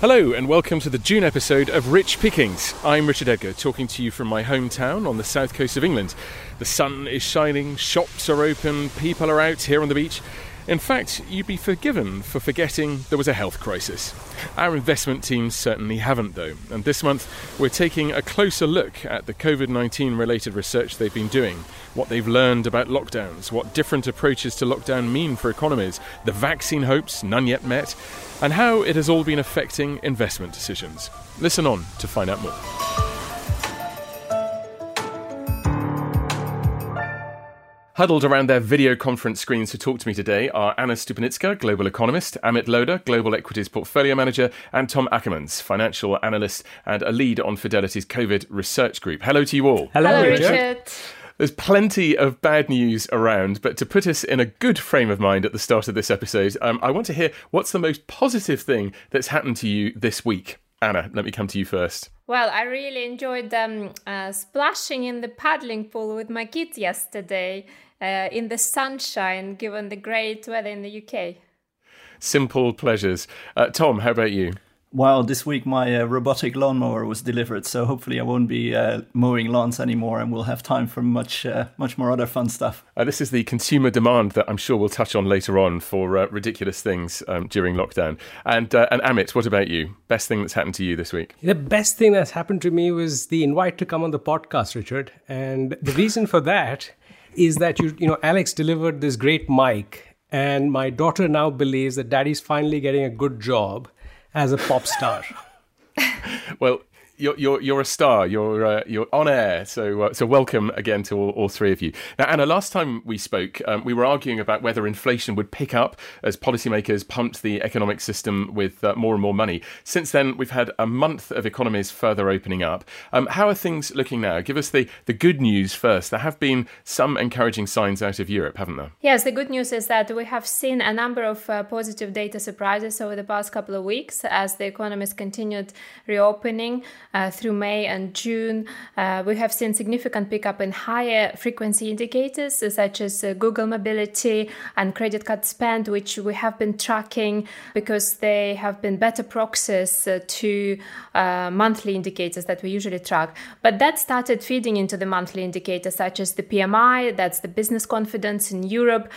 Hello, and welcome to the June episode of Rich Pickings. I'm Richard Edgar, talking to you from my hometown on the south coast of England. The sun is shining, shops are open, people are out here on the beach. In fact, you'd be forgiven for forgetting there was a health crisis. Our investment teams certainly haven't, though, and this month we're taking a closer look at the COVID 19 related research they've been doing, what they've learned about lockdowns, what different approaches to lockdown mean for economies, the vaccine hopes, none yet met, and how it has all been affecting investment decisions. Listen on to find out more. Huddled around their video conference screens to talk to me today are Anna Stupnytska, global economist, Amit Lodha, global equities portfolio manager, and Tom Ackermans, financial analyst and a lead on Fidelity's COVID research group. Hello to you all. Hello, Hello Richard. Richard. There's plenty of bad news around, but to put us in a good frame of mind at the start of this episode, um, I want to hear what's the most positive thing that's happened to you this week. Anna, let me come to you first. Well, I really enjoyed um, uh, splashing in the paddling pool with my kids yesterday uh, in the sunshine, given the great weather in the UK. Simple pleasures. Uh, Tom, how about you? Well, this week my uh, robotic lawnmower was delivered, so hopefully I won't be uh, mowing lawns anymore, and we'll have time for much, uh, much more other fun stuff. Uh, this is the consumer demand that I'm sure we'll touch on later on for uh, ridiculous things um, during lockdown. And uh, and Amit, what about you? Best thing that's happened to you this week? The best thing that's happened to me was the invite to come on the podcast, Richard. And the reason for that is that you, you know, Alex delivered this great mic, and my daughter now believes that daddy's finally getting a good job as a pop star. Well, you're you're, you're a star. You're uh, you're on air. So uh, so welcome again to all, all three of you. Now, Anna, last time we spoke, um, we were arguing about whether inflation would pick up as policymakers pumped the economic system with uh, more and more money. Since then, we've had a month of economies further opening up. Um, how are things looking now? Give us the the good news first. There have been some encouraging signs out of Europe, haven't there? Yes, the good news is that we have seen a number of uh, positive data surprises over the past couple of weeks as the economies continued reopening uh, through May and June. Uh, we have seen significant pickup in higher frequency indicators uh, such as uh, Google mobility and credit card spend, which we have been tracking because they have been better proxies to monthly indicators that we usually track. But that started feeding into the monthly indicators such as the PMI, that's the business confidence in Europe.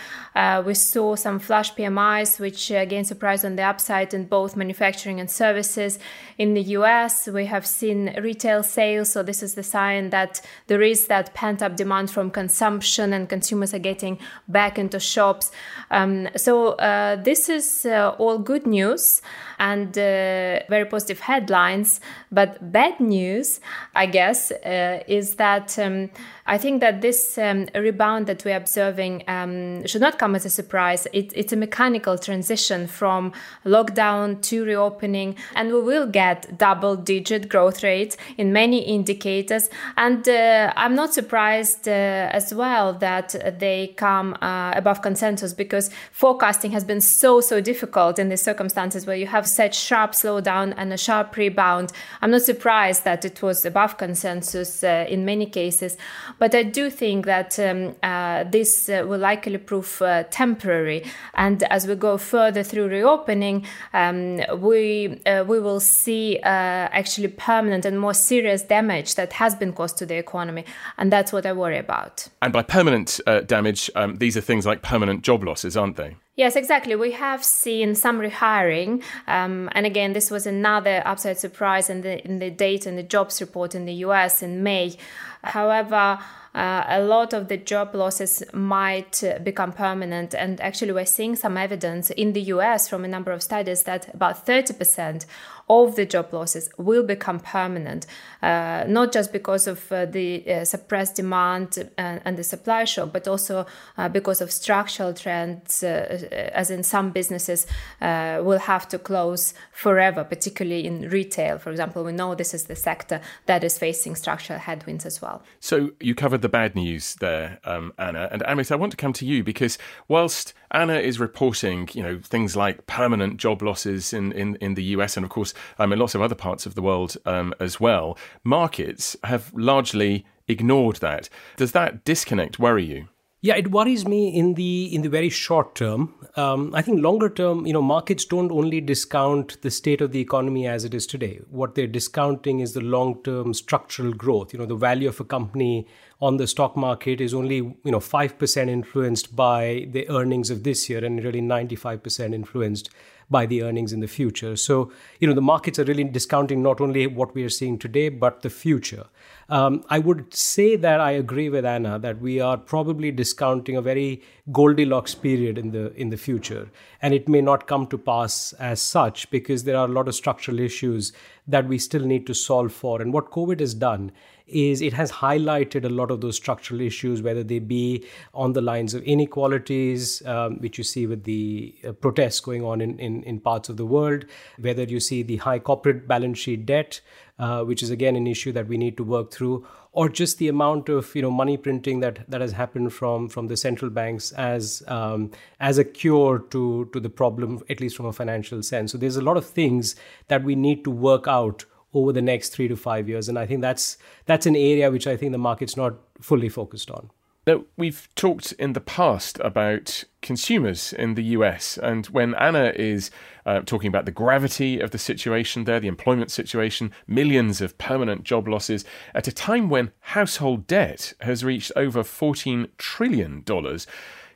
We saw some flash PMIs, which again surprised on the upside in both manufacturing and services. In the US, we have seen retail sales, so this is the sign that there is that pent up demand from consumption and consumers are getting back into shops. Um, so uh, this is uh, all good news and uh, very positive headlines. But bad news, I guess, uh, is that um, I think that this um, rebound that we're observing um, should not come as a surprise. It, it's a mechanical transition from lockdown to reopening, and we will get double digit growth rates in many indicators. And uh, I'm not surprised uh, as well that they come uh, above consensus because forecasting has been so, so difficult in the circumstances where you have such sharp slowdown and a sharp rebound. I'm not surprised that it was above consensus uh, in many cases, but I do think that um, uh, this uh, will likely prove uh, temporary. And as we go further through reopening, um, we uh, we will see uh, actually permanent and more serious damage that has been caused to the economy, and that's what I worry about. And by permanent damage, um, these are things like permanent job losses, aren't they? Yes, exactly. We have seen some rehiring, um, and again, this was another upside surprise in the in the data and the jobs report in the U.S. in May. However, uh, a lot of the job losses might uh, become permanent, and actually, we're seeing some evidence in the U.S. from a number of studies that about thirty percent of the job losses will become permanent, uh, not just because of uh, the uh, suppressed demand and, and, the supply shock, but also uh, because of structural trends, uh, as in some businesses uh, will have to close forever, particularly in retail. For example, we know this is the sector that is facing structural headwinds as well. So you covered the bad news there, um, Anna. And Amit, I want to come to you because whilst Anna is reporting, you know, things like permanent job losses in, in, in the US and, of course, um, in lots of other parts of the world um, as well, markets have largely ignored that. Does that disconnect worry you? Yeah, it worries me in the in the very short term. Um, I think longer term, you know, markets don't only discount the state of the economy as it is today. What they're discounting is the long term structural growth. You know, the value of a company on the stock market is only you know five percent influenced by the earnings of this year, and really ninety five percent influenced by the earnings in the future. So, you know, the markets are really discounting not only what we are seeing today, but the future. Um, I would say that I agree with Anna that we are probably discounting a very Goldilocks period in the in the future, and it may not come to pass as such because there are a lot of structural issues that we still need to solve for. And what COVID has done is it has highlighted a lot of those structural issues, whether they be on the lines of inequalities, um, which you see with the uh, protests going on in, in, in, parts of the world, whether you see the high corporate balance sheet debt, uh, which is again an issue that we need to work through, or just the amount of you know money printing that that has happened from from the central banks as um, as a cure to to the problem, at least from a financial sense. So there's a lot of things that we need to work out over the next three to five years. And I think that's that's an area which I think the market's not fully focused on. Now, we've talked in the past about consumers in the US, and when Anna is uh, talking about the gravity of the situation there, the employment situation, millions of permanent job losses, at a time when household debt has reached over $14 trillion,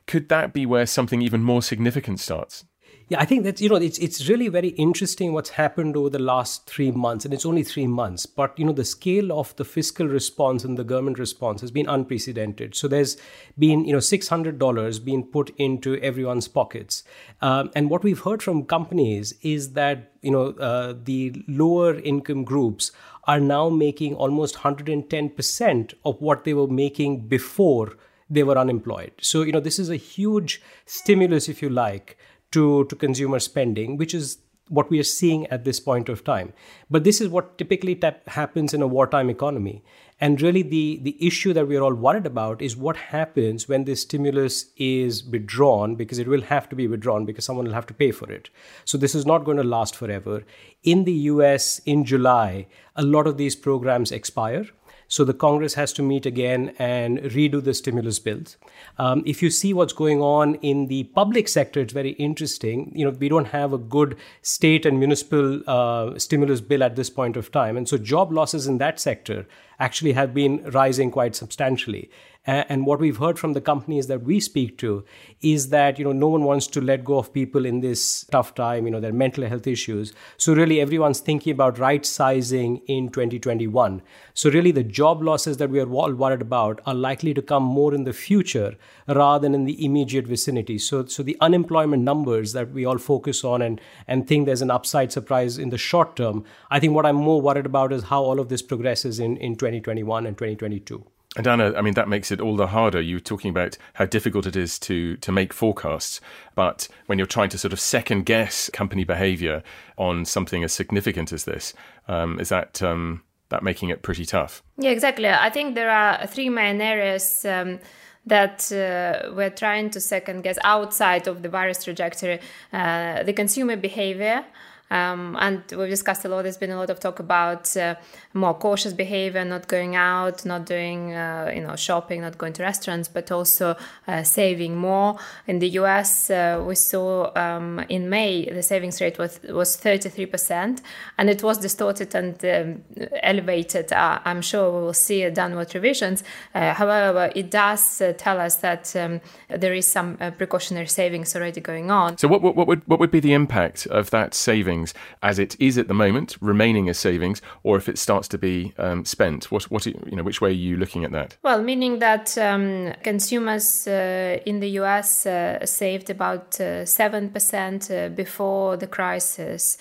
could that be where something even more significant starts? Yeah, I think that's you know it's it's really very interesting what's happened over the last three months, and it's only three months. But you know the scale of the fiscal response and the government response has been unprecedented. So there's been you know six hundred dollars being put into everyone's pockets, um, and what we've heard from companies is that you know uh, the lower income groups are now making almost 110% of what they were making before they were unemployed. So you know this is a huge stimulus, if you like to, to consumer spending, which is what we are seeing at this point of time. But this is what typically tap- happens in a wartime economy. And really, the, the issue that we are all worried about is what happens when this stimulus is withdrawn, because it will have to be withdrawn because someone will have to pay for it. So, this is not going to last forever. In the US, in July, a lot of these programs expire. So the Congress has to meet again and redo the stimulus bills. Um, if you see what's going on in the public sector, it's very interesting. You know, we don't have a good state and municipal uh, stimulus bill at this point of time, and so job losses in that sector actually have been rising quite substantially. And what we've heard from the companies that we speak to is that you know no one wants to let go of people in this tough time. You know their mental health issues. So really everyone's thinking about right sizing in 2021. So really the job losses that we are all worried about are likely to come more in the future rather than in the immediate vicinity. So so the unemployment numbers that we all focus on and and think there's an upside surprise in the short term. I think what I'm more worried about is how all of this progresses in in 2021 and 2022. And Anna, I mean, that makes it all the harder. You were talking about how difficult it is to, to make forecasts. But when you're trying to sort of second guess company behavior on something as significant as this, um, is that, um, that making it pretty tough? Yeah, exactly. I think there are three main areas. Um, that uh, we're trying to second guess outside of the virus trajectory uh, the consumer behavior um, and we've discussed a lot. There's been a lot of talk about uh, more cautious behavior, not going out, not doing uh, you know shopping, not going to restaurants, but also uh, saving more. In the U.S., uh, we saw um, in May the savings rate was was 33 percent, and it was distorted and um, elevated. Uh, I'm sure we will see downward revisions. Uh, however, it does tell us that um, there is some precautionary savings already going on. So, what, what, what would what would be the impact of that saving? Savings as it is at the moment, remaining as savings, or if it starts to be um, spent? What, what, you know, which way are you looking at that? Well, meaning that um, consumers uh, in the US uh, saved about uh, 7% uh, before the crisis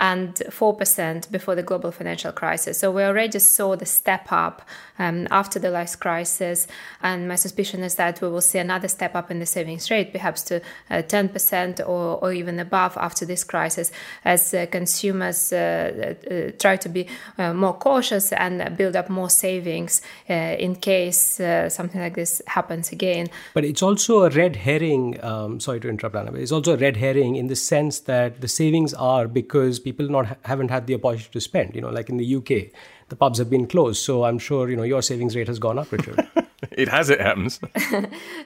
and 4% before the global financial crisis. So we already saw the step up um, after the last crisis. And my suspicion is that we will see another step up in the savings rate, perhaps to uh, 10% or, or even above after this crisis, as uh, consumers uh, uh try to be uh, more cautious and build up more savings uh, in case something like this happens again. But it's also a red herring. Um, sorry to interrupt, Anna. It's also a red herring in the sense that the savings are because people not haven't had the opportunity to spend. You know, like in the UK, the pubs have been closed. So I'm sure you know your savings rate has gone up, Richard. it has, it happens.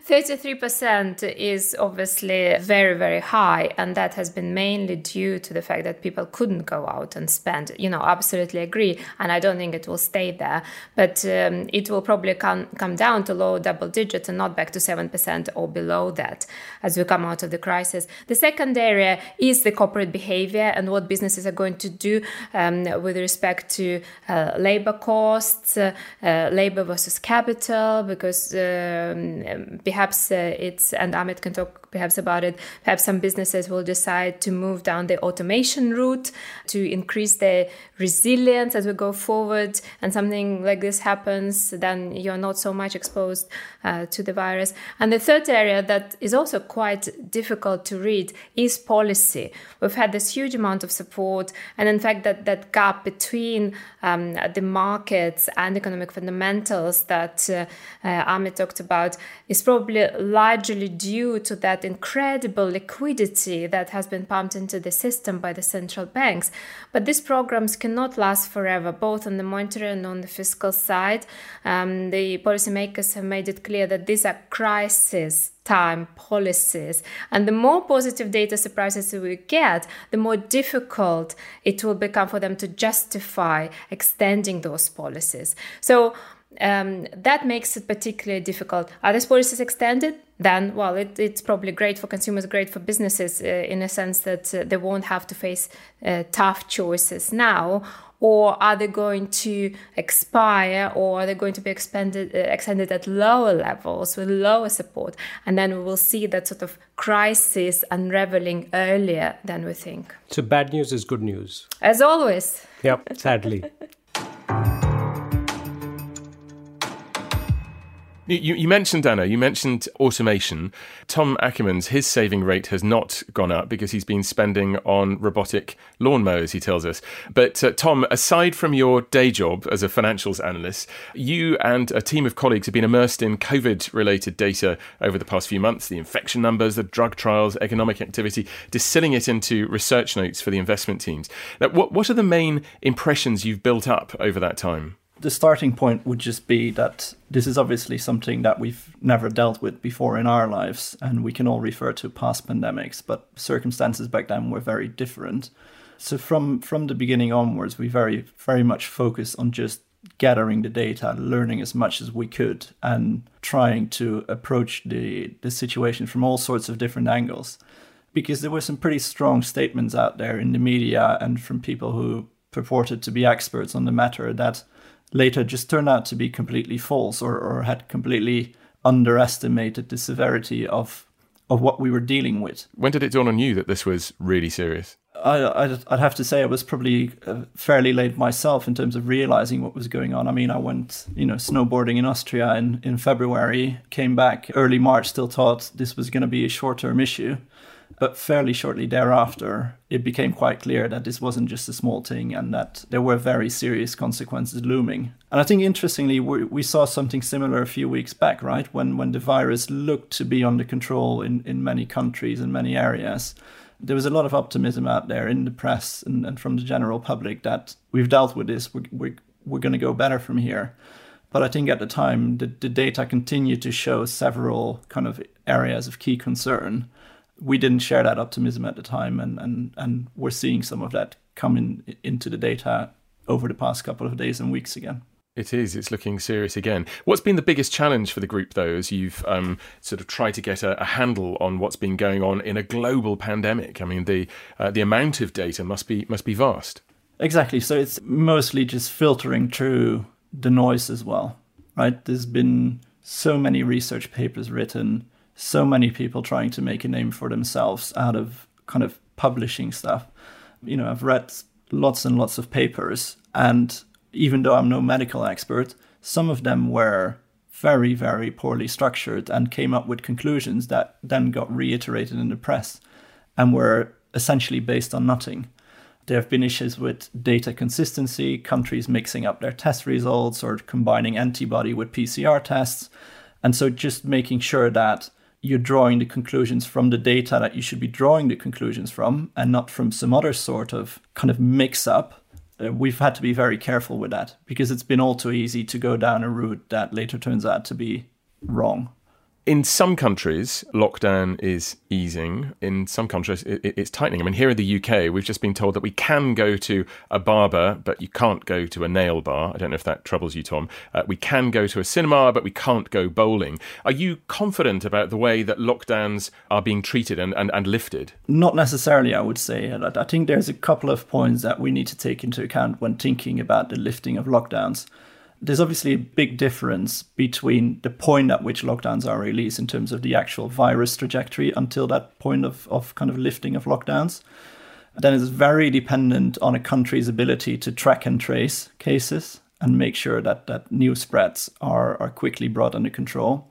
33% is obviously very, very high. And that has been mainly due to the fact that people couldn't go out and spend. You know, absolutely agree. And I don't think it will stay there. But um, it will probably come, come down to low double digits and not back to 7% or below that as we come out of the crisis. The second area is the corporate behavior and what businesses are going to do um, with respect to uh, labor costs, uh, uh, labor versus capital, because um, perhaps uh, it's, and Amit can talk perhaps about it, perhaps some businesses will decide to move down the automation route to increase their resilience as we go forward. And something like this happens, then you're not so much exposed uh, to the virus. And the third area that is also quite difficult to read is policy. We've had this huge amount of support, and in fact, that, that gap between um, the markets and economic fundamentals that uh, uh, Amit talked about is probably largely due to that incredible liquidity that has been pumped into the system by the central banks. But these programs cannot last forever, both on the monetary and on the fiscal side. Um, the policymakers have made it clear that these are crisis time policies. And the more positive data surprises we get, the more difficult it will become for them to justify extending those policies. So um, that makes it particularly difficult. Are these policies extended? Then, well, it, it's probably great for consumers, great for businesses uh, in a sense that uh, they won't have to face uh, tough choices now. Or are they going to expire, or are they going to be expanded, uh, extended at lower levels with lower support? And then we will see that sort of crisis unraveling earlier than we think. So, bad news is good news. As always. Yep, sadly. You, you, mentioned Anna. You mentioned automation. Tom Ackerman's his saving rate has not gone up because he's been spending on robotic lawnmowers. He tells us. But uh, Tom, aside from your day job as a financials analyst, you and a team of colleagues have been immersed in COVID-related data over the past few months: the infection numbers, the drug trials, economic activity, distilling it into research notes for the investment teams. Now, what what are the main impressions you've built up over that time? The starting point would just be that this is obviously something that we've never dealt with before in our lives, and we can all refer to past pandemics, but circumstances back then were very different. So from from the beginning onwards, we very very much focused on just gathering the data, learning as much as we could, and trying to approach the the situation from all sorts of different angles. Because there were some pretty strong statements out there in the media and from people who purported to be experts on the matter that later just turned out to be completely false or, or had completely underestimated the severity of of what we were dealing with. When did it dawn on you that this was really serious? I, would have to say I was probably uh, fairly late myself in terms of realizing what was going on. I mean, I went, you know, snowboarding in Austria in, in February, came back early March, still thought this was going to be a short term issue. But fairly shortly thereafter, it became quite clear that this wasn't just a small thing and that there were very serious consequences looming. And I think interestingly, we, we saw something similar a few weeks back, right? When, when the virus looked to be under control in, in many countries and many areas. There was a lot of optimism out there in the press and, and from the general public that we've dealt with this, we're, we're, we're going to go better from here. But I think at the time, the, the data continued to show several kind of areas of key concern we didn't share that optimism at the time, and and and we're seeing some of that coming into the data over the past couple of days and weeks again. It is. It's looking serious again. What's been the biggest challenge for the group, though, as you've um, sort of tried to get a, a, handle on what's been going on in a global pandemic? I mean, the uh, the amount of data must be must be vast. Exactly. So it's mostly just filtering through the noise as well, right? There's been so many research papers written, so many people trying to make a name for themselves out of kind of publishing stuff. You know, I've read lots and lots of papers, and even though I'm no medical expert, some of them were very, very poorly structured and came up with conclusions that then got reiterated in the press and were essentially based on nothing. There have been issues with data consistency, countries mixing up their test results or combining antibody with PCR tests. And so just making sure that you're drawing the conclusions from the data that you should be drawing the conclusions from and not from some other sort of kind of mix up. Uh, we've had to be very careful with that because it's been all too easy to go down a route that later turns out to be wrong in some countries, lockdown is easing. In some countries, it's tightening. I mean, here in the UK, we've just been told that we can go to a barber, but you can't go to a nail bar. I don't know if that troubles you, Tom. Uh, we can go to a cinema, but we can't go bowling. Are you confident about the way that lockdowns are being treated and, and, and lifted? Not necessarily, I would say. I think there's a couple of points that we need to take into account when thinking about the lifting of lockdowns there's obviously a big difference between the point at which lockdowns are released in terms of the actual virus trajectory until that point of, of kind of lifting of lockdowns. Then it's very dependent on a country's ability to track and trace cases and make sure that, that new spreads are, are quickly brought under control.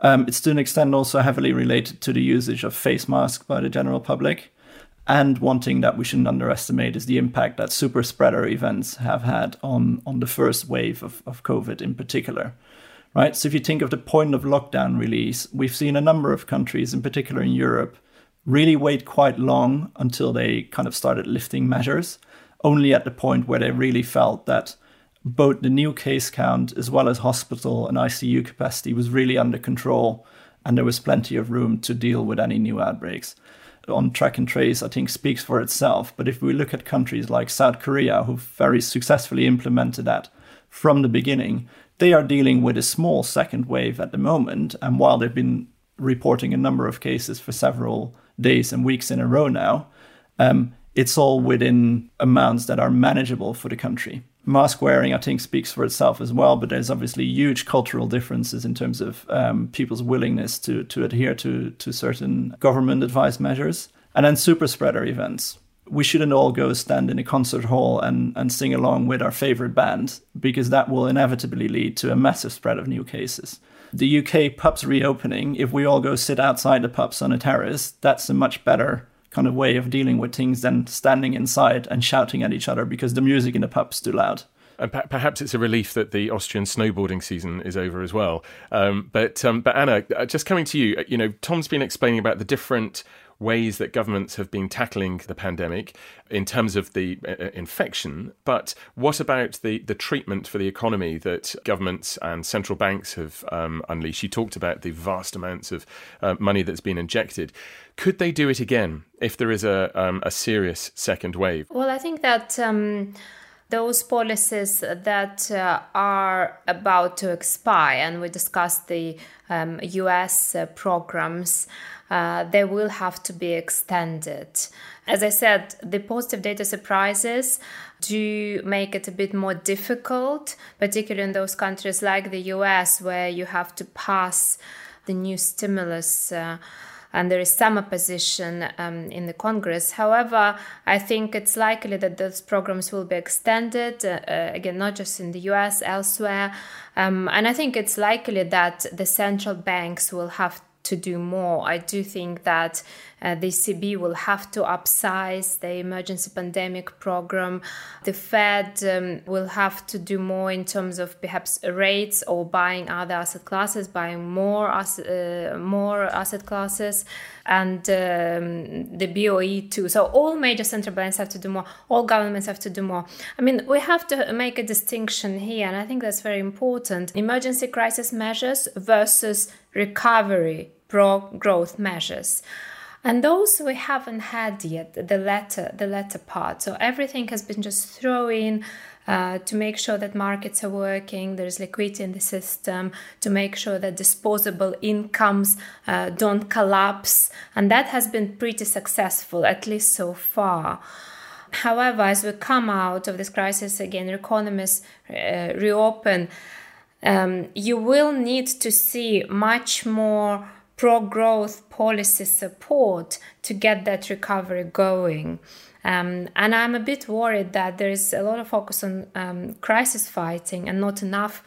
Um, it's to an extent also heavily related to the usage of face masks by the general public. And one thing that we shouldn't underestimate is the impact that super spreader events have had on, on the first wave of, of COVID in particular. Right? So if you think of the point of lockdown release, we've seen a number of countries, in particular in Europe, really wait quite long until they kind of started lifting measures, only at the point where they really felt that both the new case count as well as hospital and ICU capacity was really under control and there was plenty of room to deal with any new outbreaks on track and trace, I think, speaks for itself. But if we look at countries like South Korea, who very successfully implemented that from the beginning, they are dealing with a small second wave at the moment. And while they've been reporting a number of cases for several days and weeks in a row now, um, it's all within amounts that are manageable for the country mask wearing, I think, speaks for itself as well. But there's obviously huge cultural differences in terms of um, people's willingness to to adhere to to certain government advised measures. And then super spreader events. We shouldn't all go stand in a concert hall and, and sing along with our favorite band because that will inevitably lead to a massive spread of new cases. The UK pubs reopening, if we all go sit outside the pubs on a terrace, that's a much better kind of way of dealing with things than standing inside and shouting at each other because the music in the pub's too loud. And perhaps it's a relief that the Austrian snowboarding season is over as well. Um, but um, but Anna, uh, just coming to you, you know, Tom's been explaining about the different ways that governments have been tackling the pandemic in terms of the uh, uh, infection. But what about the, the treatment for the economy that governments and central banks have um, unleashed? You talked about the vast amounts of uh, money that's been injected. Could they do it again if there is a, um, a serious second wave? Well, I think that. Um those policies that uh, are about to expire, and we discussed the um, US uh, programs, uh, they will have to be extended. As I said, the positive data surprises do make it a bit more difficult, particularly in those countries like the US, where you have to pass the new stimulus. Uh, and there is some opposition um, in the Congress. However, I think it's likely that those programs will be extended, uh, uh, again, not just in the US, elsewhere. Um, and I think it's likely that the central banks will have to do more. I do think that uh, the ECB will have to upsize the emergency pandemic program. The Fed um, will have to do more in terms of perhaps rates or buying other asset classes, buying more asset, uh, more asset classes, and um, the BOE too. So all major central banks have to do more. All governments have to do more. I mean, we have to make a distinction here, and I think that's very important. Emergency crisis measures versus recovery growth measures. And those we haven't had yet, the latter, the latter part. So everything has been just thrown in uh, to make sure that markets are working, there's liquidity in the system, to make sure that disposable incomes uh, don't collapse. And that has been pretty successful, at least so far. However, as we come out of this crisis again, economies uh, reopen, um, you will need to see much more pro growth policy support to get that recovery going. Um, and I'm a bit worried that there is a lot of focus on um, crisis fighting and not enough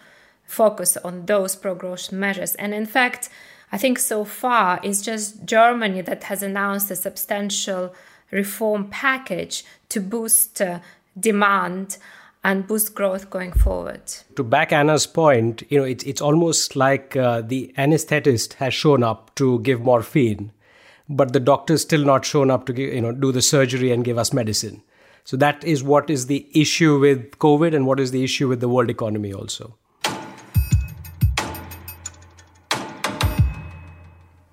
focus on those pro growth measures. And in fact, I think so far it's just Germany that has announced a substantial reform package to boost uh, demand and boost growth going forward. To back Anna's point, you know, it's it's almost like uh, the anesthetist has shown up to give morphine, but the doctor's still not shown up to give, you know do the surgery and give us medicine. So that is what is the issue with COVID, and what is the issue with the world economy also.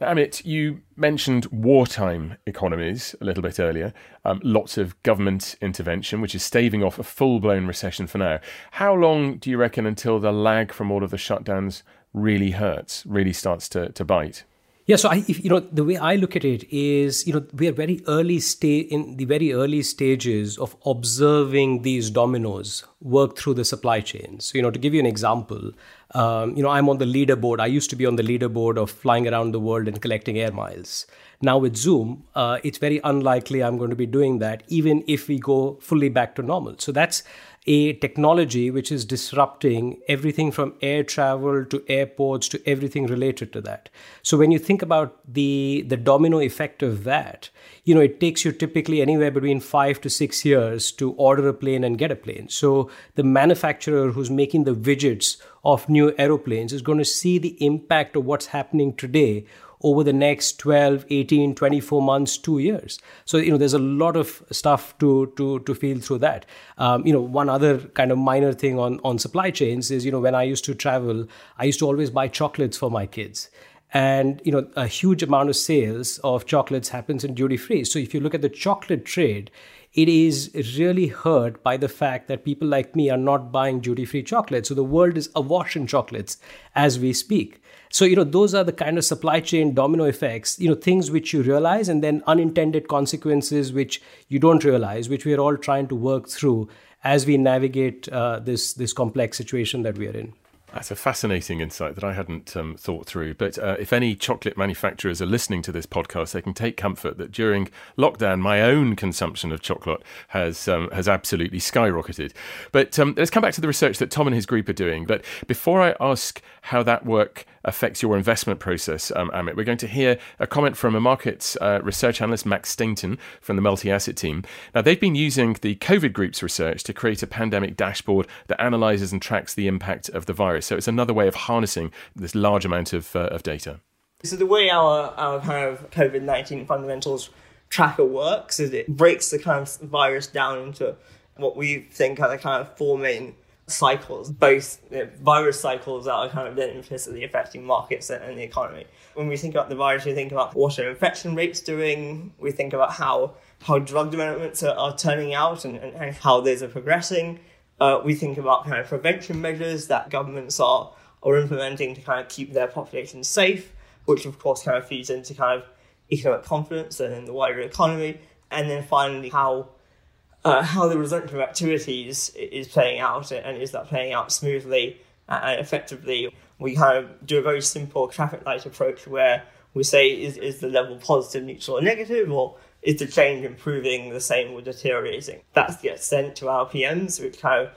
Amit, you mentioned wartime economies a little bit earlier. Um, lots of government intervention, which is staving off a full blown recession for now. How long do you reckon until the lag from all of the shutdowns really hurts, really starts to, to bite? Yeah, so I, if, you know, the way I look at it is, you know, we are very early in the very early stages of observing these dominoes work through the supply chain. So, you know, to give you an example, um, you know, I'm on the leaderboard. I used to be on the leaderboard of flying around the world and collecting air miles. Now with Zoom, uh, it's very unlikely I'm going to be doing that, even if we go fully back to normal. So that's a technology which is disrupting everything from air travel to airports to everything related to that. So when you think about the the domino effect of that, you know, it takes you typically anywhere between 5 to 6 years to order a plane and get a plane. So the manufacturer who's making the widgets of new aeroplanes is going to see the impact of what's happening today over the next 12 18 24 months two years. So you know there's a lot of stuff to to to feel through that. Um, you know one other kind of minor thing on on supply chains is you know when i used to travel i used to always buy chocolates for my kids and you know a huge amount of sales of chocolates happens in duty free so if you look at the chocolate trade it is really hurt by the fact that people like me are not buying duty free chocolates. So the world is awash in chocolates as we speak. So, you know, those are the kind of supply chain domino effects, you know, things which you realize and then unintended consequences which you don't realize, which we are all trying to work through as we navigate uh, this this complex situation that we are in. That's a fascinating insight that I hadn't um, thought through. But uh, if any chocolate manufacturers are listening to this podcast, they can take comfort that during lockdown, my own consumption of chocolate has um, has absolutely skyrocketed. But um, let's come back to the research that Tom and his group are doing. But before I ask how that work affects your investment process, um, Amit. We're going to hear a comment from a markets uh, research analyst, Max Stainton, from the multi asset team. Now, they've been using the COVID group's research to create a pandemic dashboard that analyzes and tracks the impact of the virus. So it's another way of harnessing this large amount of, uh, of data. So the way our, our kind of COVID 19 fundamentals tracker works is it breaks the kind of virus down into what we think are the kind of four main cycles, both virus cycles that are kind of then implicitly affecting markets and, the economy. When we think about the virus, we think about what are infection rates doing, we think about how, how drug developments are, are turning out and, and, and, how those are progressing. Uh, we think about kind of prevention measures that governments are, are implementing to kind of keep their populations safe, which of course kind of feeds into kind of economic confidence and the wider economy. And then finally, how uh, how the resumption of activities is playing out and is that playing out smoothly and effectively. We kind of do a very simple traffic light approach where we say is, is the level positive, neutral, or negative, or is the change improving the same or deteriorating? That's gets sent to our PMs, which kind of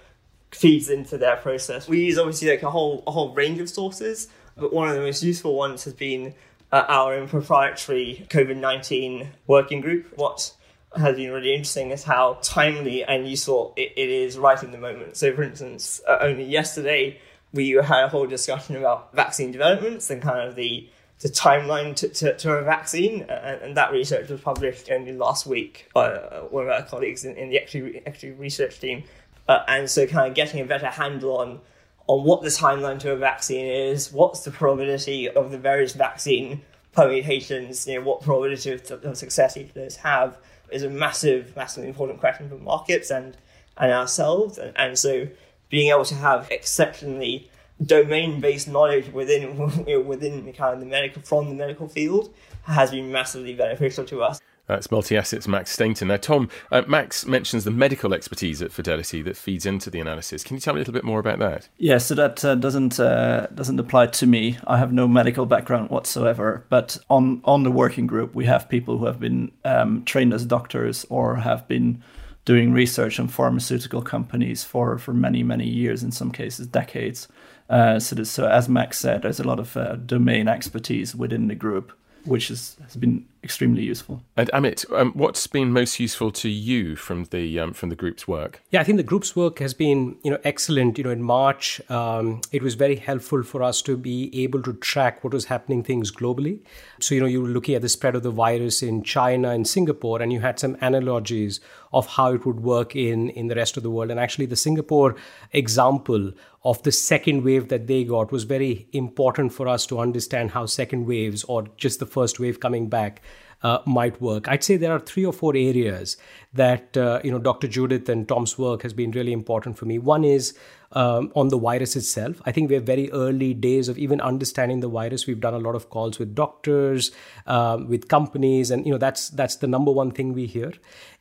feeds into their process. We use obviously like a whole a whole range of sources, but one of the most useful ones has been uh, our own proprietary COVID nineteen working group. What has been really interesting is how timely and useful it, it is right in the moment. So, for instance, uh, only yesterday we had a whole discussion about vaccine developments and kind of the the timeline to, to, to a vaccine, and, and, that research was published only last week by uh, one of our colleagues in, in the actually, actually research team. Uh, and so, kind of getting a better handle on on what the timeline to a vaccine is, what's the probability of the various vaccine permutations, you know, what probability of, of success each of those have, is a massive, massively important question for markets and and ourselves. And, and so being able to have exceptionally domain-based knowledge within within kind of the medical from the medical field has been massively beneficial to us. That's multi assets Max Stainton. Now, Tom, uh, Max mentions the medical expertise at Fidelity that feeds into the analysis. Can you tell me a little bit more about that? Yeah, so that uh, doesn't uh, doesn't apply to me. I have no medical background whatsoever. But on on the working group, we have people who have been um, trained as doctors or have been doing research on pharmaceutical companies for for many many years, in some cases decades. Uh, so, so as Max said, there's a lot of uh, domain expertise within the group which is, has been extremely useful. And Amit, um, what's been most useful to you from the um, from the group's work? Yeah, I think the group's work has been you know excellent. You know, in March, um, it was very helpful for us to be able to track what was happening things globally. So you know, you were looking at the spread of the virus in China and Singapore, and you had some analogies of how it would work in in the rest of the world. And actually, the Singapore example of the second wave that they got was very important for us to understand how second waves or just the first wave coming back uh, might work. I'd say there are three or four areas that uh, you know Dr. Judith and Tom's work has been really important for me. One is um, on the virus itself. I think we're very early days of even understanding the virus. We've done a lot of calls with doctors, um, with companies, and you know that's that's the number one thing we hear.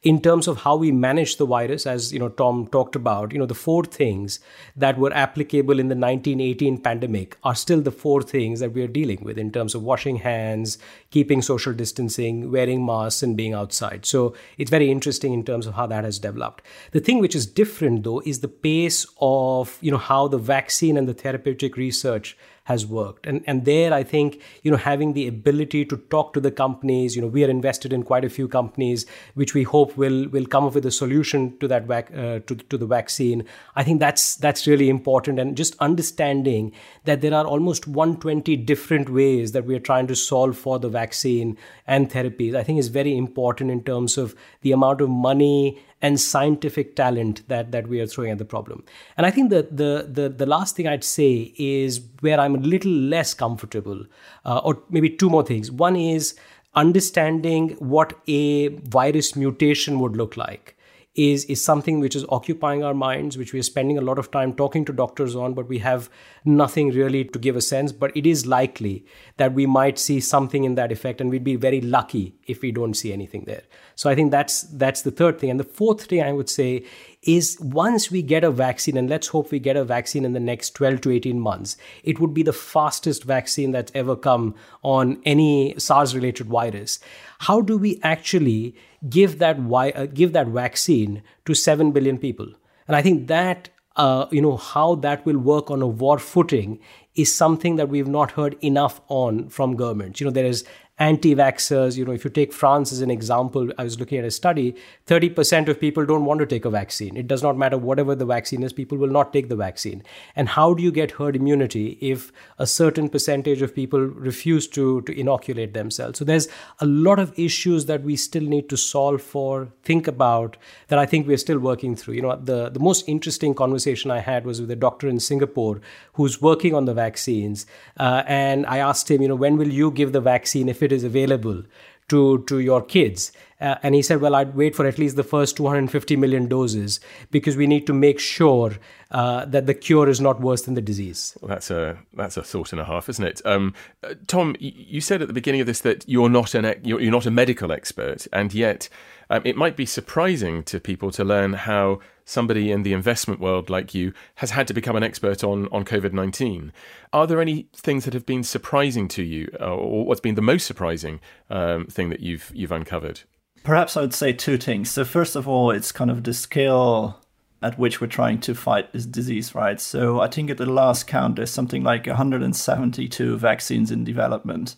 In terms of how we manage the virus, as you know, Tom talked about, you know, the four things that were applicable in the 1918 pandemic are still the four things that we are dealing with in terms of washing hands, keeping social distancing, wearing masks, and being outside. So it's very interesting in terms of how that has developed. The thing which is different though is the pace of you know how the vaccine and the therapeutic research has worked. And and there I think you know having the ability to talk to the companies, you know we are invested in quite a few companies which we hope will will come up with a solution to that vac- uh, to to the vaccine. I think that's that's really important and just understanding that there are almost 120 different ways that we are trying to solve for the vaccine and therapies. I think is very important in terms of the amount of money and scientific talent that that we are throwing at the problem. And I think the the the, the last thing I'd say is where I'm a little less comfortable, uh, or maybe two more things. One is understanding what a virus mutation would look like is is something which is occupying our minds which we are spending a lot of time talking to doctors on but we have nothing really to give a sense. But it is likely that we might see something in that effect and we'd be very lucky if we don't see anything there. So i think that's that's the third thing. And the fourth thing i would say is once we get a vaccine, and let's hope we get a vaccine in the next 12 to 18 months, it would be the fastest vaccine that's ever come on any SARS related virus. How do we actually give that, uh, give that vaccine to 7 billion people? And I think that uh, you know how that will work on a war footing is something that we've not heard enough on from governments. You know, there is anti-vaxxers. You know, if you take France as an example, I was looking at a study, 30% of people don't want to take a vaccine. It does not matter whatever the vaccine is, people will not take the vaccine. And how do you get herd immunity if a certain percentage of people refuse to, to inoculate themselves? So there's a lot of issues that we still need to solve for, think about, that I think we're still working through. You know, the, the most interesting conversation I had was with a doctor in Singapore who's working on the vaccines. Uh, and I asked him, you know, when will you give the vaccine if is available to to your kids. Uh, and he said well i'd wait for at least the first 250 million doses because we need to make sure uh, that the cure is not worse than the disease. Well, that's a that's a thought and a half isn't it? Um, uh, tom you said at the beginning of this that you're not an you're not a medical expert and yet um, it might be surprising to people to learn how somebody in the investment world like you has had to become an expert on, on COVID 19. Are there any things that have been surprising to you, uh, or what's been the most surprising um, thing that you've, you've uncovered? Perhaps I would say two things. So, first of all, it's kind of the scale at which we're trying to fight this disease, right? So, I think at the last count, there's something like 172 vaccines in development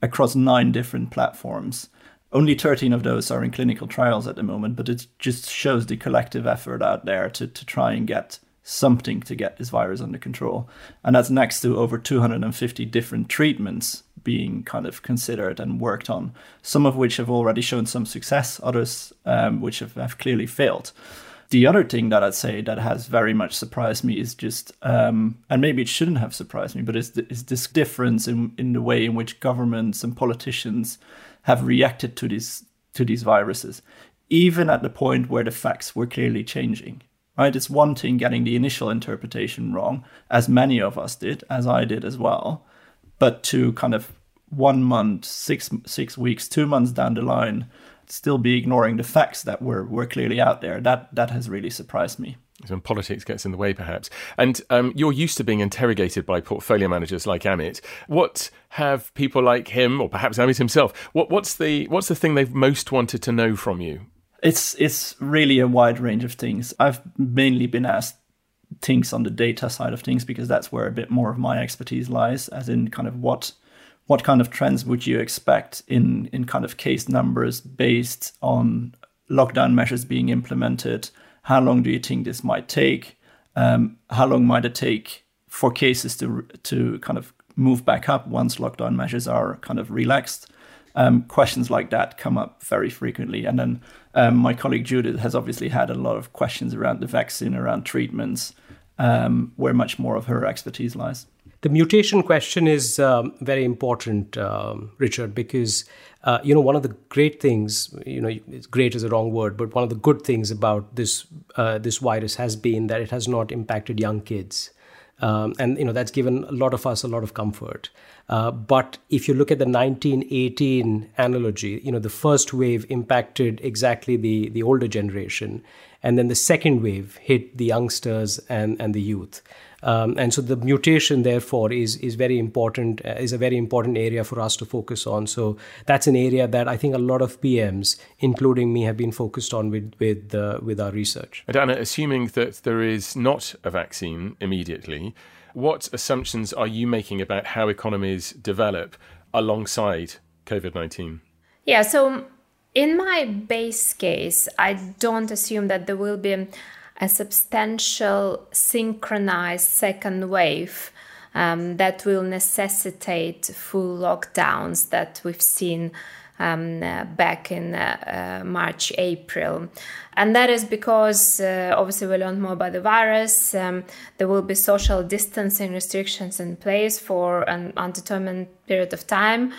across nine different platforms. Only 13 of those are in clinical trials at the moment, but it just shows the collective effort out there to, to try and get something to get this virus under control. And that's next to over 250 different treatments being kind of considered and worked on, some of which have already shown some success, others um, which have, have, clearly failed. The other thing that I'd say that has very much surprised me is just, um, and maybe it shouldn't have surprised me, but is, is this difference in, in the way in which governments and politicians have reacted to these to these viruses, even at the point where the facts were clearly changing. Right? It's one thing getting the initial interpretation wrong, as many of us did, as I did as well, but to kind of one month, six six weeks, two months down the line, still be ignoring the facts that were were clearly out there. That that has really surprised me when politics gets in the way, perhaps. And um, you're used to being interrogated by portfolio managers like Amit. What have people like him, or perhaps Amit himself, what, what's the what's the thing they've most wanted to know from you? It's it's really a wide range of things. I've mainly been asked things on the data side of things because that's where a bit more of my expertise lies, as in kind of what what kind of trends would you expect in in kind of case numbers based on lockdown measures being implemented? How long do you think this might take? Um, how long might it take for cases to to kind of move back up once lockdown measures are kind of relaxed? Um, questions like that come up very frequently, and then um, my colleague Judith has obviously had a lot of questions around the vaccine, around treatments, um, where much more of her expertise lies. The mutation question is um, very important, um, Richard, because uh, you know one of the great things, you know, great is a wrong word, but one of the good things about this uh, this virus has been that it has not impacted young kids. Um, and you know that's given a lot of us a lot of comfort. Uh, but if you look at the 1918 analogy, you know the first wave impacted exactly the the older generation, and then the second wave hit the youngsters and and the youth. Um, and so the mutation, therefore, is is very important. Uh, is a very important area for us to focus on. So that's an area that I think a lot of PMs, including me, have been focused on with with uh, with our research. And Anna, assuming that there is not a vaccine immediately, what assumptions are you making about how economies develop alongside COVID nineteen? Yeah. So in my base case, I don't assume that there will be a substantial synchronized second wave um, that will necessitate full lockdowns that we've seen um, uh, back in uh, uh, March, April. And that is because uh, obviously we learned more about the virus. Um, there will be social distancing restrictions in place for an undetermined period of time.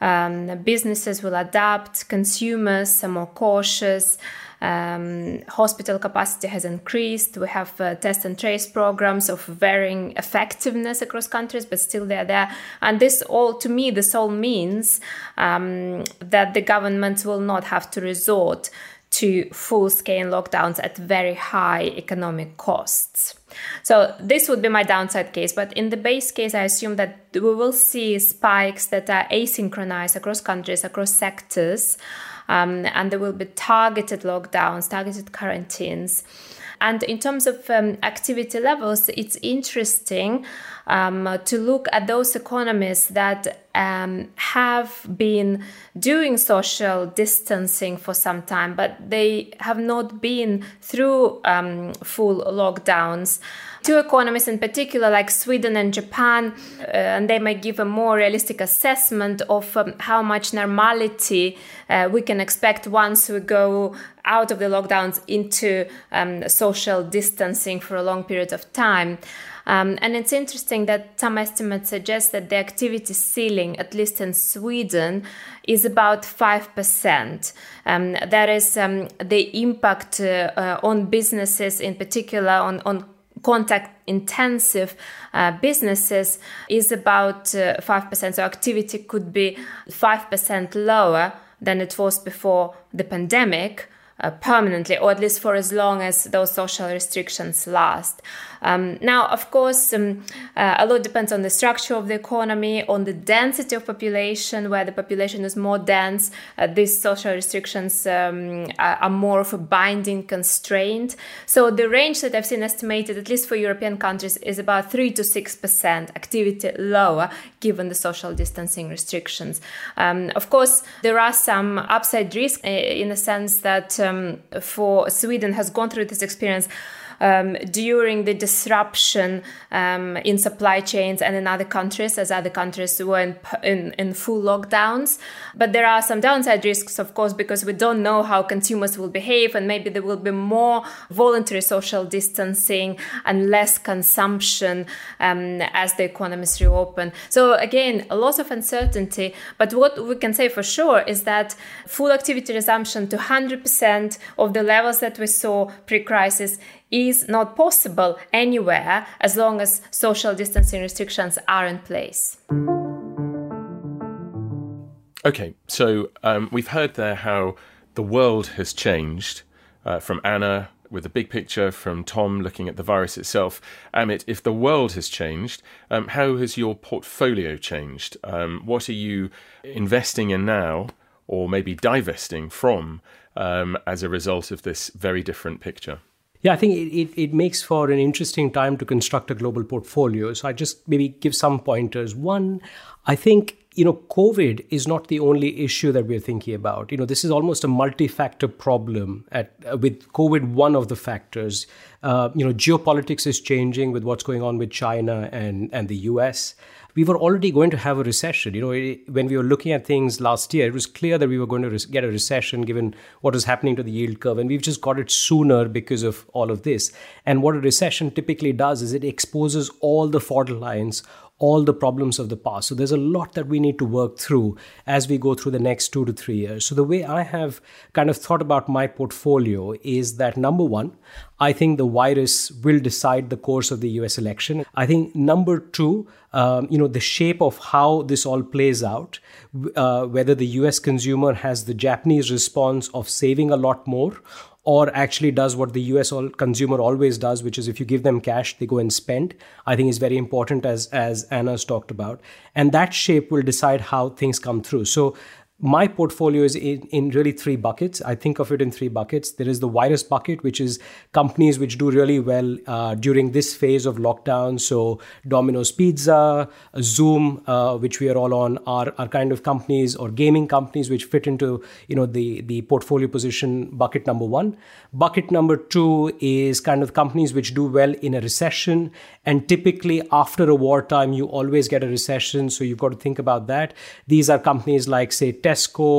Um, businesses will adapt, consumers are more cautious. Um, hospital capacity has increased. We have uh, test and trace programs of varying effectiveness across countries, but still they're there. And this all, to me, this all means um, that the governments will not have to resort to full scale lockdowns at very high economic costs. So this would be my downside case, but in the base case, I assume that we will see spikes that are asynchronized across countries, across sectors, um, and there will be targeted lockdowns, targeted quarantines. And in terms of um, activity levels, it's interesting um, to look at those economies that um, have been doing social distancing for some time, but they have not been through um, full lockdowns. Two economies in particular, like Sweden and Japan, uh, and they might give a more realistic assessment of um, how much normality uh, we can expect once we go out of the lockdowns into um, social distancing for a long period of time. Um, and it's interesting that some estimates suggest that the activity ceiling, at least in Sweden, is about 5%. Um, that is um, the impact uh, uh, on businesses, in particular on, on contact intensive uh, businesses, is about uh, 5%. So activity could be 5% lower than it was before the pandemic uh, permanently, or at least for as long as those social restrictions last. Um, now, of course, um, uh, a lot depends on the structure of the economy, on the density of population. Where the population is more dense, uh, these social restrictions um, are, more of a binding constraint. So the range that I've seen estimated, at least for European countries, is about three to six percent activity lower given the social distancing restrictions. Um, of course, there are some upside risks uh, in the sense that um, for Sweden has gone through this experience um, during the disruption um, in supply chains and in other countries, as other countries were in, in, in, full lockdowns. But there are some downside risks, of course, because we don't know how consumers will behave, and maybe there will be more voluntary social distancing and less consumption um, as the economies reopen. So, again, a lot of uncertainty. But what we can say for sure is that full activity resumption to 100% of the levels that we saw pre crisis is not possible anywhere as long as social distancing restrictions are in place. Okay, so um, we've heard there how the world has changed uh, from Anna with the big picture, from Tom looking at the virus itself. Amit, if the world has changed, um, how has your portfolio changed? Um, what are you investing in now, or maybe divesting from um, as a result of this very different picture? Yeah, I think it, it, it, makes for an interesting time to construct a global portfolio. So I just maybe give some pointers. One, I think you know, COVID is not the only issue that we're thinking about. You know, this is almost a multi-factor problem. At uh, with COVID, one of the factors. Uh, you know, geopolitics is changing with what's going on with China and and the U.S. We were already going to have a recession. You know, when we were looking at things last year, it was clear that we were going to get a recession given what was happening to the yield curve, and we've just got it sooner because of all of this. And what a recession typically does is it exposes all the fault lines all the problems of the past. So there's a lot that we need to work through as we go through the next two to three years. So the way I have kind of thought about my portfolio is that number one, I think the virus will decide the course of the US election. I think number two, um, you know, the shape of how this all plays out, uh, whether the US consumer has the Japanese response of saving a lot more or actually does what the US consumer always does, which is if you give them cash, they go and spend. I think is very important as as Anna's talked about, and that shape will decide how things come through. So my portfolio is in, in really three buckets. I think of it in three buckets. There is the virus bucket, which is companies which do really well uh, during this phase of lockdown. So Domino's Pizza, Zoom, uh, which we are all on, are, are kind of companies or gaming companies which fit into you know the the portfolio position bucket number one. Bucket number two is kind of companies which do well in a recession, and typically after a wartime, you always get a recession. So you've got to think about that. These are companies like say Tesco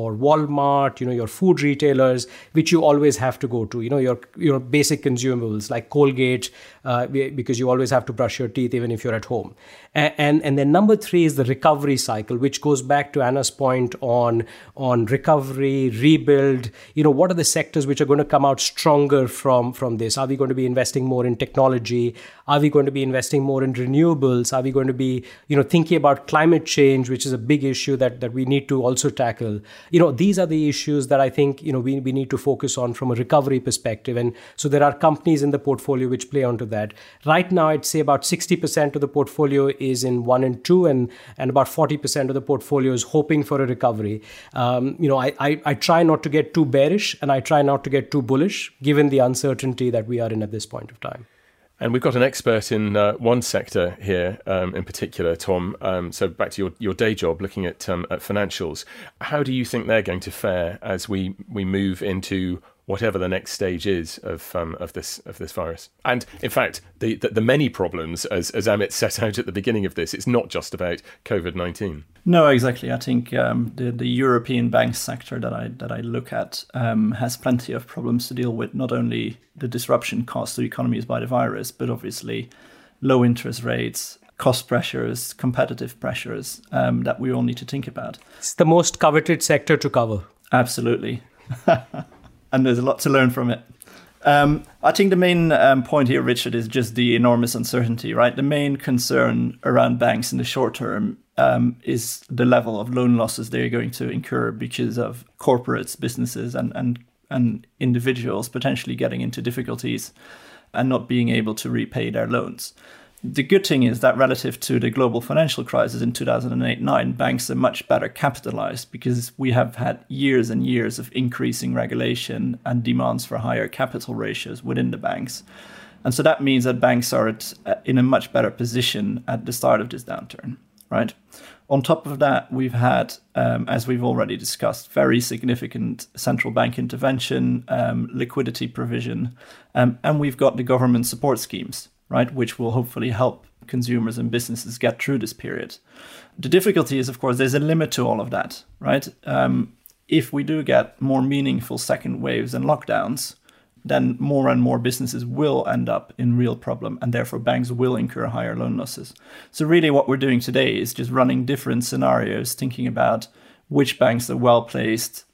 or Walmart, you know, your food retailers, which you always have to go to, you know, your your basic consumables like Colgate, uh, because you always have to brush your teeth even if you're at home. And, and, and then number three is the recovery cycle, which goes back to Anna's point on on recovery, rebuild. You know, what are the sectors which are going to come out stronger from from this? Are we going to be investing more in technology? Are we going to be investing more in renewables? Are we going to be, you know, thinking about climate change, which is a big issue that that we need to also tackle? You know, these are the issues that I think you know we, we need to focus on from a recovery perspective. And so there are companies in the portfolio which play onto that. Right now, I'd say about 60% of the portfolio is in one and two, and, and about 40% of the portfolio is hoping for a recovery. Um, you know, I, I, I try not to get too bearish and I try not to get too bullish given the uncertainty that we are in at this point of time. And we've got an expert in uh, one sector here, um, in particular, Tom. Um, so back to your, your day job, looking at um, at financials. How do you think they're going to fare as we we move into whatever the next stage is of um, of this of this virus. And in fact, the, the, the many problems, as as Amit set out at the beginning of this, it's not just about COVID nineteen. No, exactly. I think um, the the European bank sector that I that I look at um, has plenty of problems to deal with. Not only the disruption caused to economies by the virus, but obviously low interest rates, cost pressures, competitive pressures um, that we all need to think about. It's the most coveted sector to cover. Absolutely. and there's a lot to learn from it. Um, I think the main um, point here, Richard, is just the enormous uncertainty, right? The main concern around banks in the short term um, is the level of loan losses they're going to incur because of corporates, businesses, and, and, and individuals potentially getting into difficulties and not being able to repay their loans the good thing is that relative to the global financial crisis in 2008 9, banks are much better capitalized because we have had years and years of increasing regulation and demands for higher capital ratios within the banks. And so that means that banks are at, in a much better position at the start of this downturn, right? On top of that, we've had, um, as we've already discussed, very significant central bank intervention, um, liquidity provision, um, and we've got the government support schemes right? Which will hopefully help consumers and businesses get through this period. The difficulty is, of course, there's a limit to all of that, right? Um, if we do get more meaningful second waves and lockdowns, then more and more businesses will end up in real problem and therefore banks will incur higher loan losses. So really what we're doing today is just running different scenarios, thinking about which banks are well placed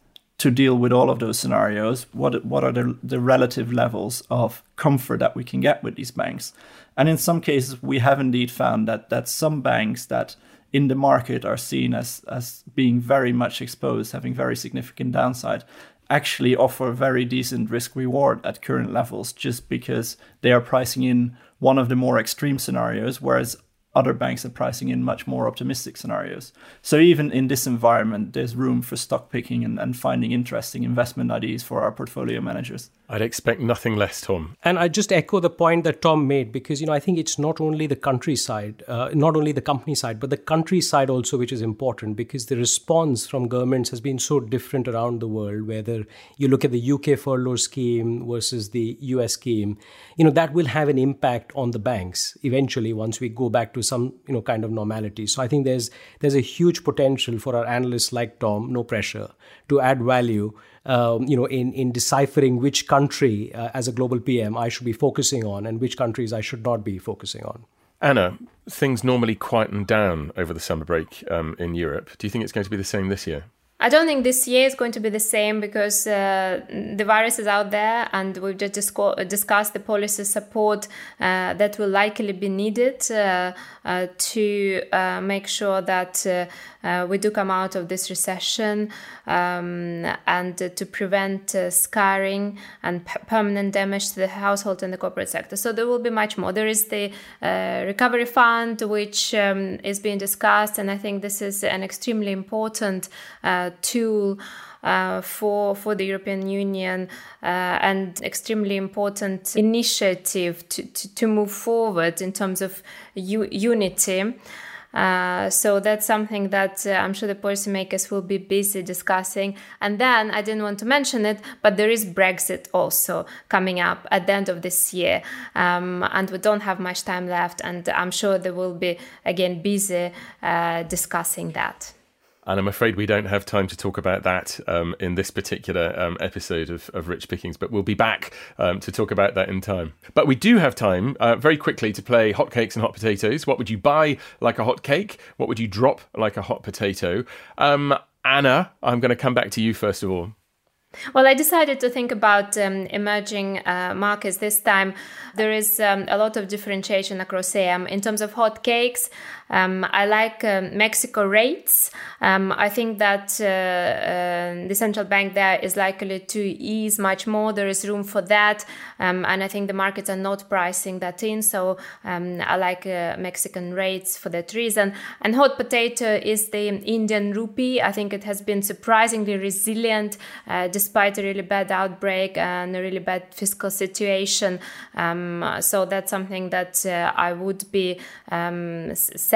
to deal with all of those scenarios, what what are the, the relative levels of comfort that we can get with these banks? And in some cases, we have indeed found that that some banks that in the market are seen as as being very much exposed, having very significant downside, actually offer very decent risk reward at current levels, just because they are pricing in one of the more extreme scenarios, whereas other banks are pricing in much more optimistic scenarios. So even in this environment, there's room for stock picking and, and finding interesting investment ideas for our portfolio managers. I'd expect nothing less, Tom. And I just echo the point that Tom made because you know I think it's not only the countryside, uh, not only the company side, but the countryside also, which is important because the response from governments has been so different around the world. Whether you look at the UK furlough scheme versus the US scheme, you know that will have an impact on the banks eventually once we go back to some you know kind of normality. So I think there's there's a huge potential for our analysts like Tom, no pressure, to add value um, you know, in, in deciphering which country uh, as a global PM I should be focusing on and which countries I should not be focusing on. Anna, things normally quieten down over the summer break um, in Europe. Do you think it's going to be the same this year? I don't think this year is going to be the same because uh, the virus is out there, and we've just disco- discussed the policy support uh, that will likely be needed uh, uh to uh, make sure that uh, we do come out of this recession um, and to prevent scarring and p- permanent damage to the household and the corporate sector. So there will be much more. There is the recovery fund, which um, is being discussed, and I think this is an extremely important tool uh, for for the European Union uh, and extremely important initiative to, to, to, move forward in terms of u- unity. Uh, so that's something that uh, I'm sure the policymakers will be busy discussing. And then I didn't want to mention it, but there is Brexit also coming up at the end of this year. Um, and we don't have much time left. And I'm sure they will be again busy uh, discussing that. And I'm afraid we don't have time to talk about that um, in this particular um, episode of, of, Rich Pickings, but we'll be back um, to talk about that in time. But we do have time uh, very quickly to play hot cakes and hot potatoes. What would you buy like a hot cake? What would you drop like a hot potato? Um, Anna, I'm going to come back to you first of all. Well, I decided to think about um, emerging uh, markets this time. There is um, a lot of differentiation across EM. In terms of hot cakes, um, I like um, Mexico rates. Um, I think that uh, uh, the central bank there is likely to ease much more. There is room for that. Um, and I think the markets are not pricing that in. So um, I like uh, Mexican rates for that reason. And hot potato is the Indian rupee. I think it has been surprisingly resilient uh, despite a really bad outbreak and a really bad fiscal situation. Um, so that's something that uh, I would be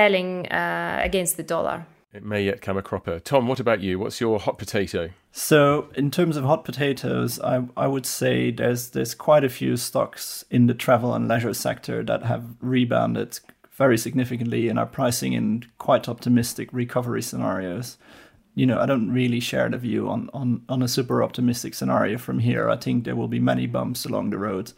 selling uh, against the dollar. It may yet come a cropper. Tom, what about you? What's your hot potato? So, in terms of hot potatoes, I, I would say there's there's quite a few stocks in the travel and leisure sector that have rebounded very significantly and are pricing in quite optimistic recovery scenarios. You know, I don't really share the view on, on, on a super optimistic scenario from here. I think there will be many bumps along the road.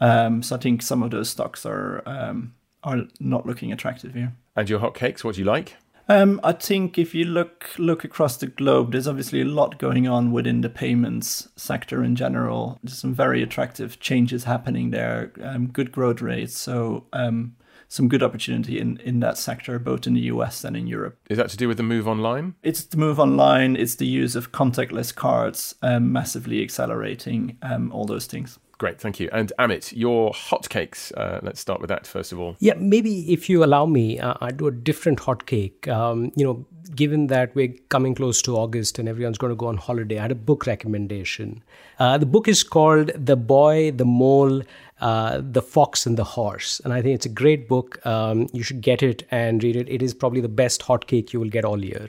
Um, so I think some of those stocks are um, are not looking attractive here. And your hotcakes, what do you like? Um, I think if you look look across the globe, there's obviously a lot going on within the payments sector in general. There's some very attractive changes happening there, um, good growth rates. So um, some good opportunity in, in that sector, both in the US and in Europe. Is that to do with the move online? It's the move online. It's the use of contactless cards um, massively accelerating um, all those things. Great, thank you. And Amit, your hotcakes. Uh, let's start with that first of all. Yeah, maybe if you allow me, uh, I do a different hotcake. Um, you know, given that we're coming close to August and everyone's going to go on holiday, I had a book recommendation. Uh, the book is called The Boy, the Mole, uh, the Fox and the Horse. And I think it's a great book. Um, you should get it and read it. It is probably the best hotcake you will get all year.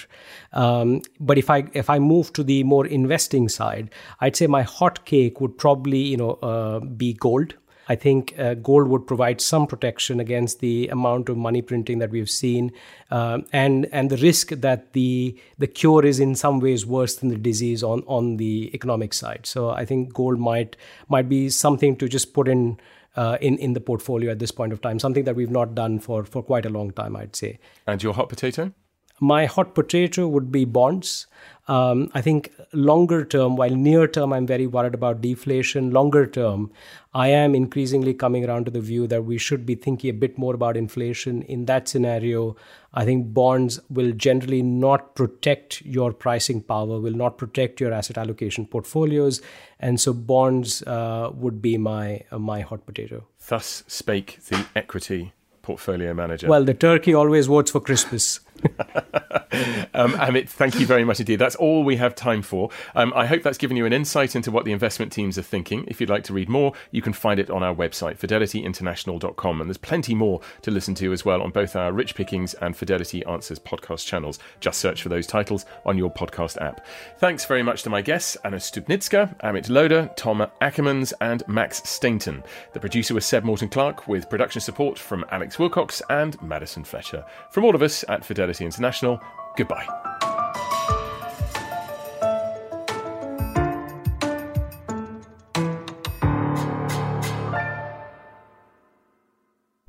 Um, but if I if I move to the more investing side, I'd say my hot cake would probably you know uh, be gold. I think uh, gold would provide some protection against the amount of money printing that we've seen, uh, and and the risk that the the cure is in some ways worse than the disease on on the economic side. So I think gold might might be something to just put in. Uh, in in the portfolio at this point of time, something that we've not done for for quite a long time, I'd say. And your hot potato? My hot potato would be bonds. Um, I think longer term, while near term I'm very worried about deflation, longer term, I am increasingly coming around to the view that we should be thinking a bit more about inflation. In that scenario, I think bonds will generally not protect your pricing power, will not protect your asset allocation portfolios, and so bonds uh, would be my uh, my hot potato. Thus spake the equity portfolio manager. Well, the turkey always votes for Christmas. um, Amit, thank you very much indeed. That's all we have time for. Um, I hope that's given you an insight into what the investment teams are thinking. If you'd like to read more, you can find it on our website, fidelityinternational.com. And there's plenty more to listen to as well on both our Rich Pickings and Fidelity Answers podcast channels. Just search for those titles on your podcast app. Thanks very much to my guests, Anna Stupnytska, Amit Lodha, Tom Ackermans, and Max Stainton. The producer was Seb Morton Clark, with production support from Alex Wilcox and Madison Fletcher. From all of us at Fidelity International, goodbye.